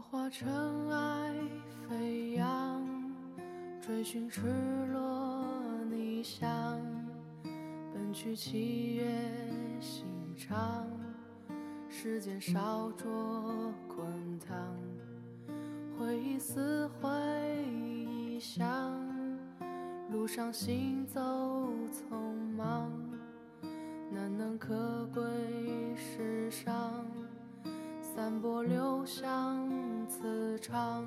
化尘埃飞扬，追寻赤裸逆翔，奔去七月心肠，时间烧灼滚烫，回忆撕毁臆想，路上行走匆忙，难能可贵世上。散播留香磁场。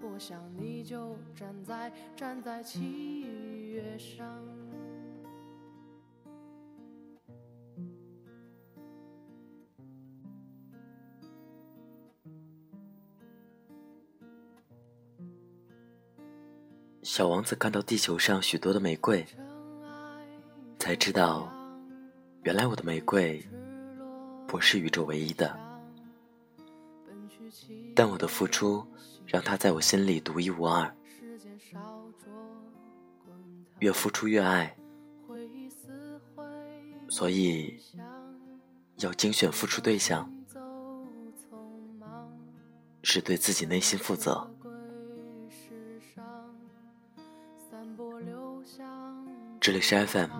我想你就站在站在七月上。小王子看到地球上许多的玫瑰，才知道，原来我的玫瑰不是宇宙唯一的，但我的付出。让他在我心里独一无二，越付出越爱，所以要精选付出对象，是对自己内心负责。这里是 FM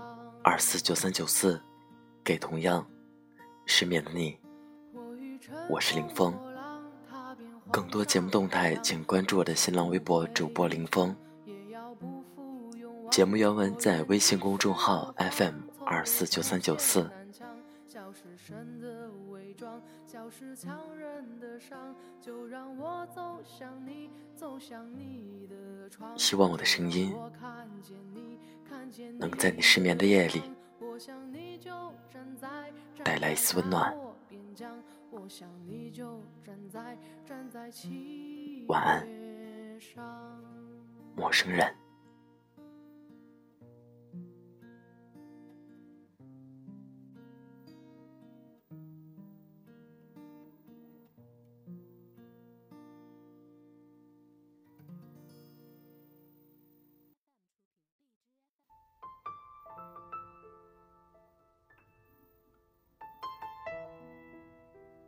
二四九三九四，给同样失眠的你，我是林峰。更多节目动态，请关注我的新浪微博主播林峰。节目原文在微信公众号 FM 二四九三九四。希望我的声音能在你失眠的夜里带来一丝温暖。我想你就站在站在晚安，陌生人。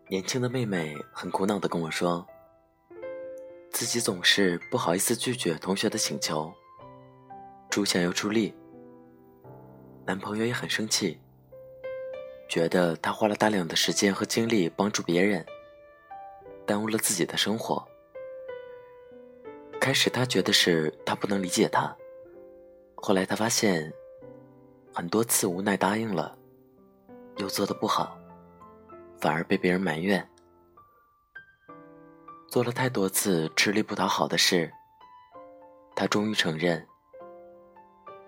年轻的妹妹很苦恼的跟我说，自己总是不好意思拒绝同学的请求，出钱又出力，男朋友也很生气，觉得她花了大量的时间和精力帮助别人，耽误了自己的生活。开始她觉得是他不能理解她，后来她发现，很多次无奈答应了，又做的不好。反而被别人埋怨，做了太多次吃力不讨好的事，她终于承认，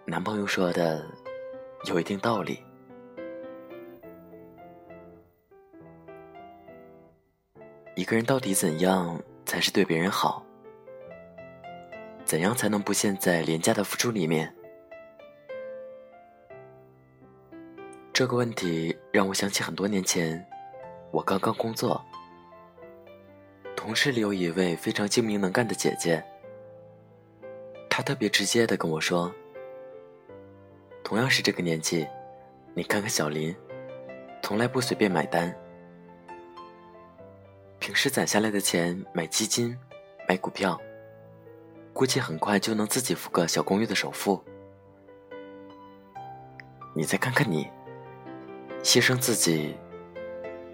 男朋友说的有一定道理。一个人到底怎样才是对别人好？怎样才能不陷在廉价的付出里面？这个问题让我想起很多年前。我刚刚工作，同事里有一位非常精明能干的姐姐，她特别直接的跟我说：“同样是这个年纪，你看看小林，从来不随便买单，平时攒下来的钱买基金、买股票，估计很快就能自己付个小公寓的首付。你再看看你，牺牲自己。”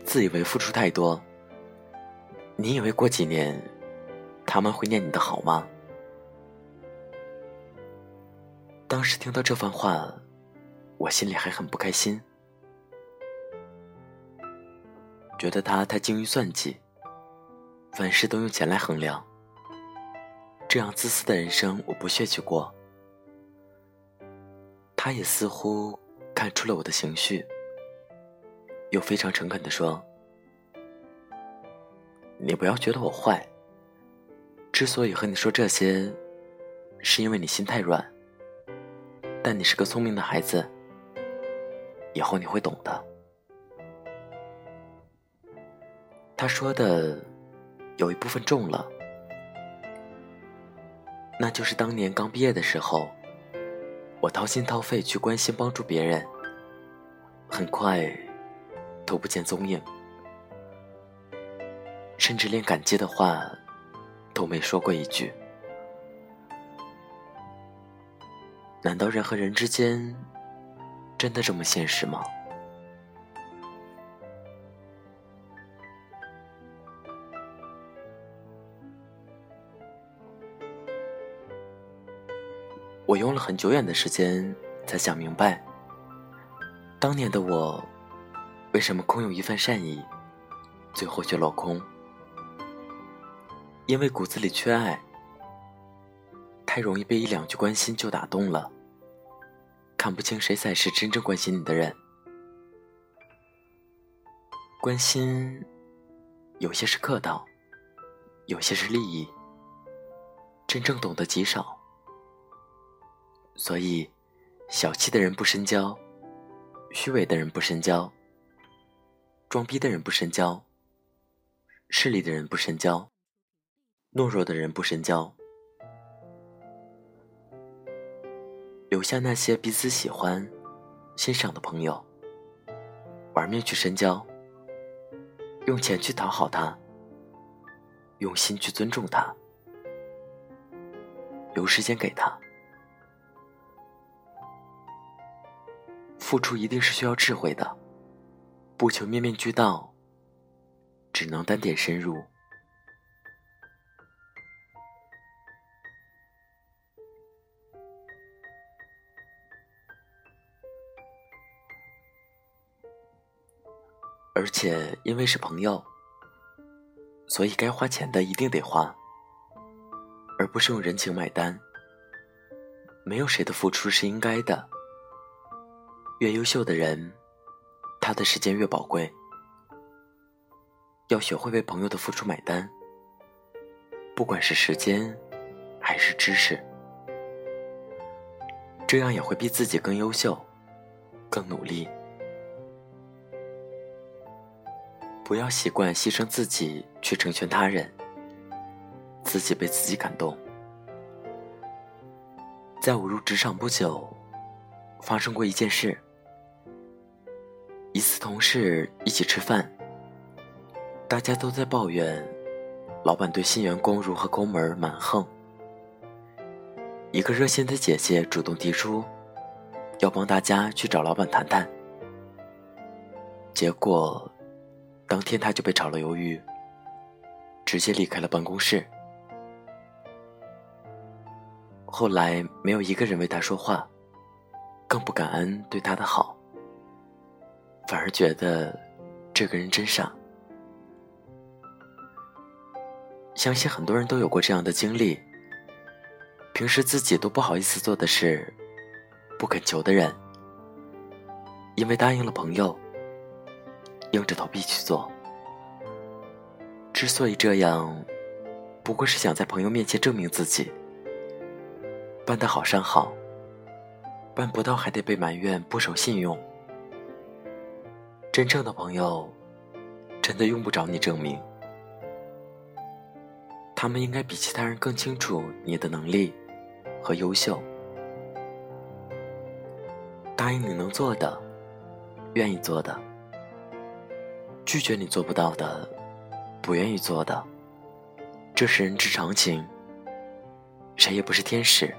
自以为付出太多，你以为过几年他们会念你的好吗？当时听到这番话，我心里还很不开心，觉得他太精于算计，凡事都用钱来衡量。这样自私的人生，我不屑去过。他也似乎看出了我的情绪。又非常诚恳的说：“你不要觉得我坏。之所以和你说这些，是因为你心太软。但你是个聪明的孩子，以后你会懂的。”他说的有一部分重了，那就是当年刚毕业的时候，我掏心掏肺去关心帮助别人。很快，都不见踪影，甚至连感激的话都没说过一句。难道人和人之间真的这么现实吗？我用了很久远的时间才想明白。当年的我，为什么空有一份善意，最后却落空？因为骨子里缺爱，太容易被一两句关心就打动了，看不清谁才是真正关心你的人。关心，有些是客套，有些是利益，真正懂得极少。所以，小气的人不深交。虚伪的人不深交，装逼的人不深交，势利的人不深交，懦弱的人不深交，留下那些彼此喜欢、欣赏的朋友，玩命去深交，用钱去讨好他，用心去尊重他，留时间给他。付出一定是需要智慧的，不求面面俱到，只能单点深入。而且因为是朋友，所以该花钱的一定得花，而不是用人情买单。没有谁的付出是应该的。越优秀的人，他的时间越宝贵。要学会为朋友的付出买单，不管是时间还是知识，这样也会比自己更优秀、更努力。不要习惯牺牲自己去成全他人，自己被自己感动。在我入职场不久，发生过一件事。同事一起吃饭，大家都在抱怨老板对新员工如何抠门蛮横。一个热心的姐姐主动提出要帮大家去找老板谈谈，结果当天他就被炒了鱿鱼，直接离开了办公室。后来没有一个人为他说话，更不感恩对他的好。反而觉得这个人真傻。相信很多人都有过这样的经历：平时自己都不好意思做的事，不肯求的人，因为答应了朋友，硬着头皮去做。之所以这样，不过是想在朋友面前证明自己。办得好善好，办不到还得被埋怨不守信用。真正的朋友，真的用不着你证明，他们应该比其他人更清楚你的能力和优秀。答应你能做的，愿意做的；拒绝你做不到的，不愿意做的，这是人之常情。谁也不是天使，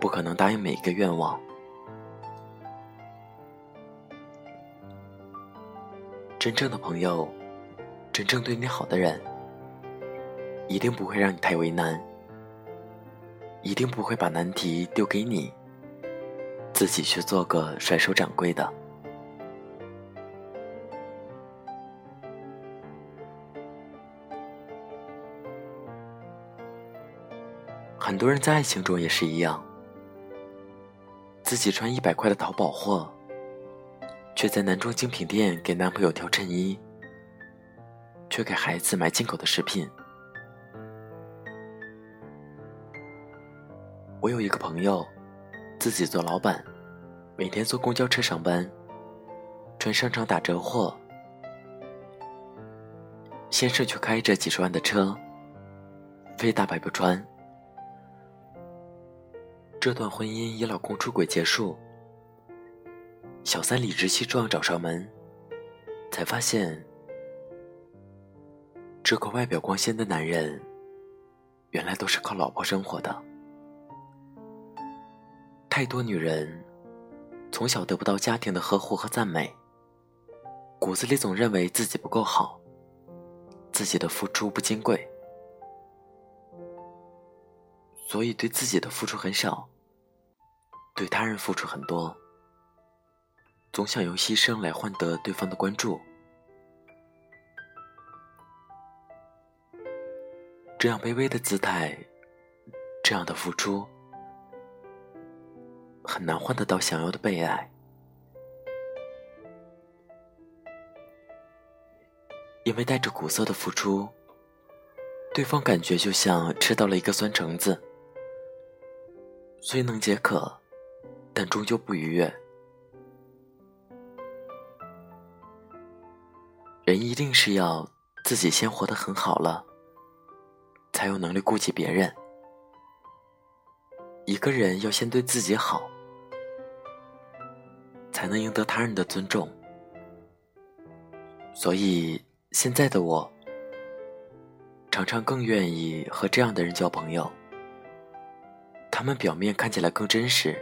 不可能答应每一个愿望。真正的朋友，真正对你好的人，一定不会让你太为难，一定不会把难题丢给你，自己去做个甩手掌柜的。很多人在爱情中也是一样，自己穿一百块的淘宝货。却在男装精品店给男朋友挑衬衣，却给孩子买进口的食品。我有一个朋友，自己做老板，每天坐公交车上班，穿商场打折货。先生却开着几十万的车，非大白不穿。这段婚姻以老公出轨结束。小三理直气壮找上门，才发现这个外表光鲜的男人，原来都是靠老婆生活的。太多女人从小得不到家庭的呵护和赞美，骨子里总认为自己不够好，自己的付出不金贵，所以对自己的付出很少，对他人付出很多。总想用牺牲来换得对方的关注，这样卑微的姿态，这样的付出，很难换得到想要的被爱。因为带着苦涩的付出，对方感觉就像吃到了一个酸橙子，虽能解渴，但终究不愉悦。人一定是要自己先活得很好了，才有能力顾及别人。一个人要先对自己好，才能赢得他人的尊重。所以现在的我，常常更愿意和这样的人交朋友。他们表面看起来更真实，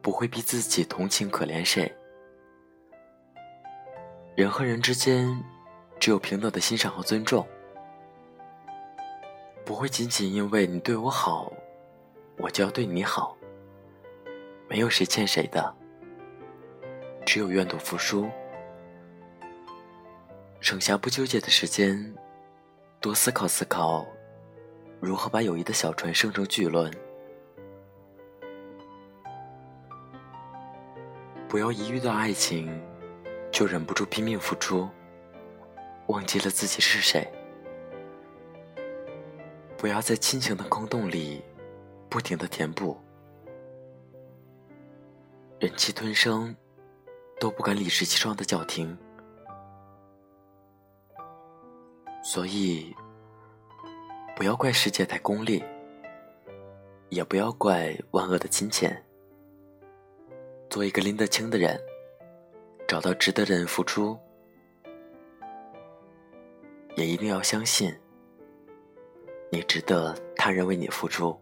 不会逼自己同情可怜谁。人和人之间，只有平等的欣赏和尊重，不会仅仅因为你对我好，我就要对你好。没有谁欠谁的，只有愿赌服输。省下不纠结的时间，多思考思考，如何把友谊的小船升成巨轮。不要一遇到爱情。就忍不住拼命付出，忘记了自己是谁。不要在亲情的空洞里不停的填补，忍气吞声都不敢理直气壮的叫停。所以，不要怪世界太功利，也不要怪万恶的金钱。做一个拎得清的人。找到值得的人付出，也一定要相信，你值得他人为你付出。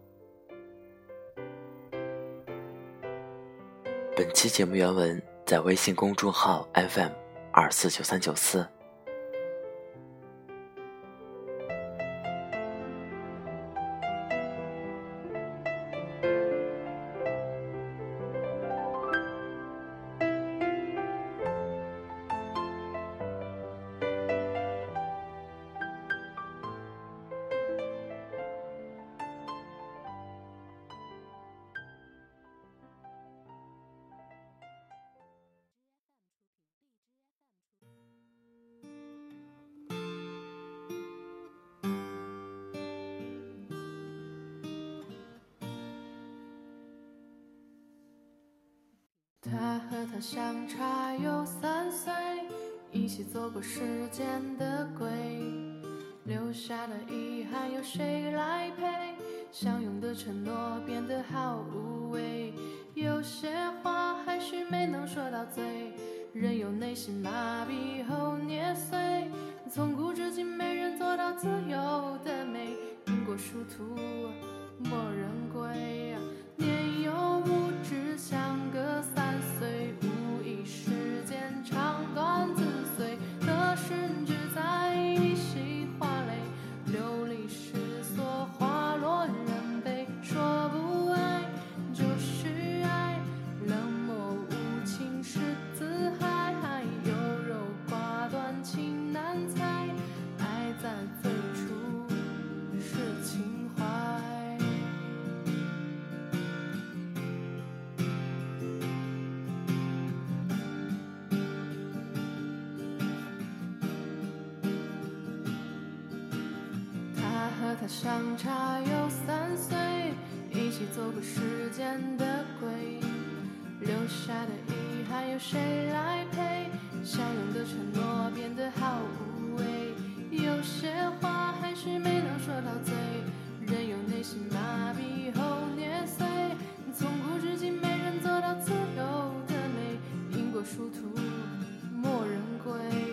本期节目原文在微信公众号 FM 二四九三九四。他和她相差有三岁，一起走过时间的鬼，留下的遗憾有谁来陪？相拥的承诺变得好无味，有些话还是没能说到嘴，任由内心麻痹后捏碎。从古至今没人做到自由的美，因果殊途莫人归。年幼相差有三岁，一起走过时间的鬼，留下的遗憾有谁来陪？相拥的承诺变得好无味，有些话还是没能说到嘴，任由内心麻痹后捏碎。从古至今，没人做到自由的美，因果殊途，莫人归。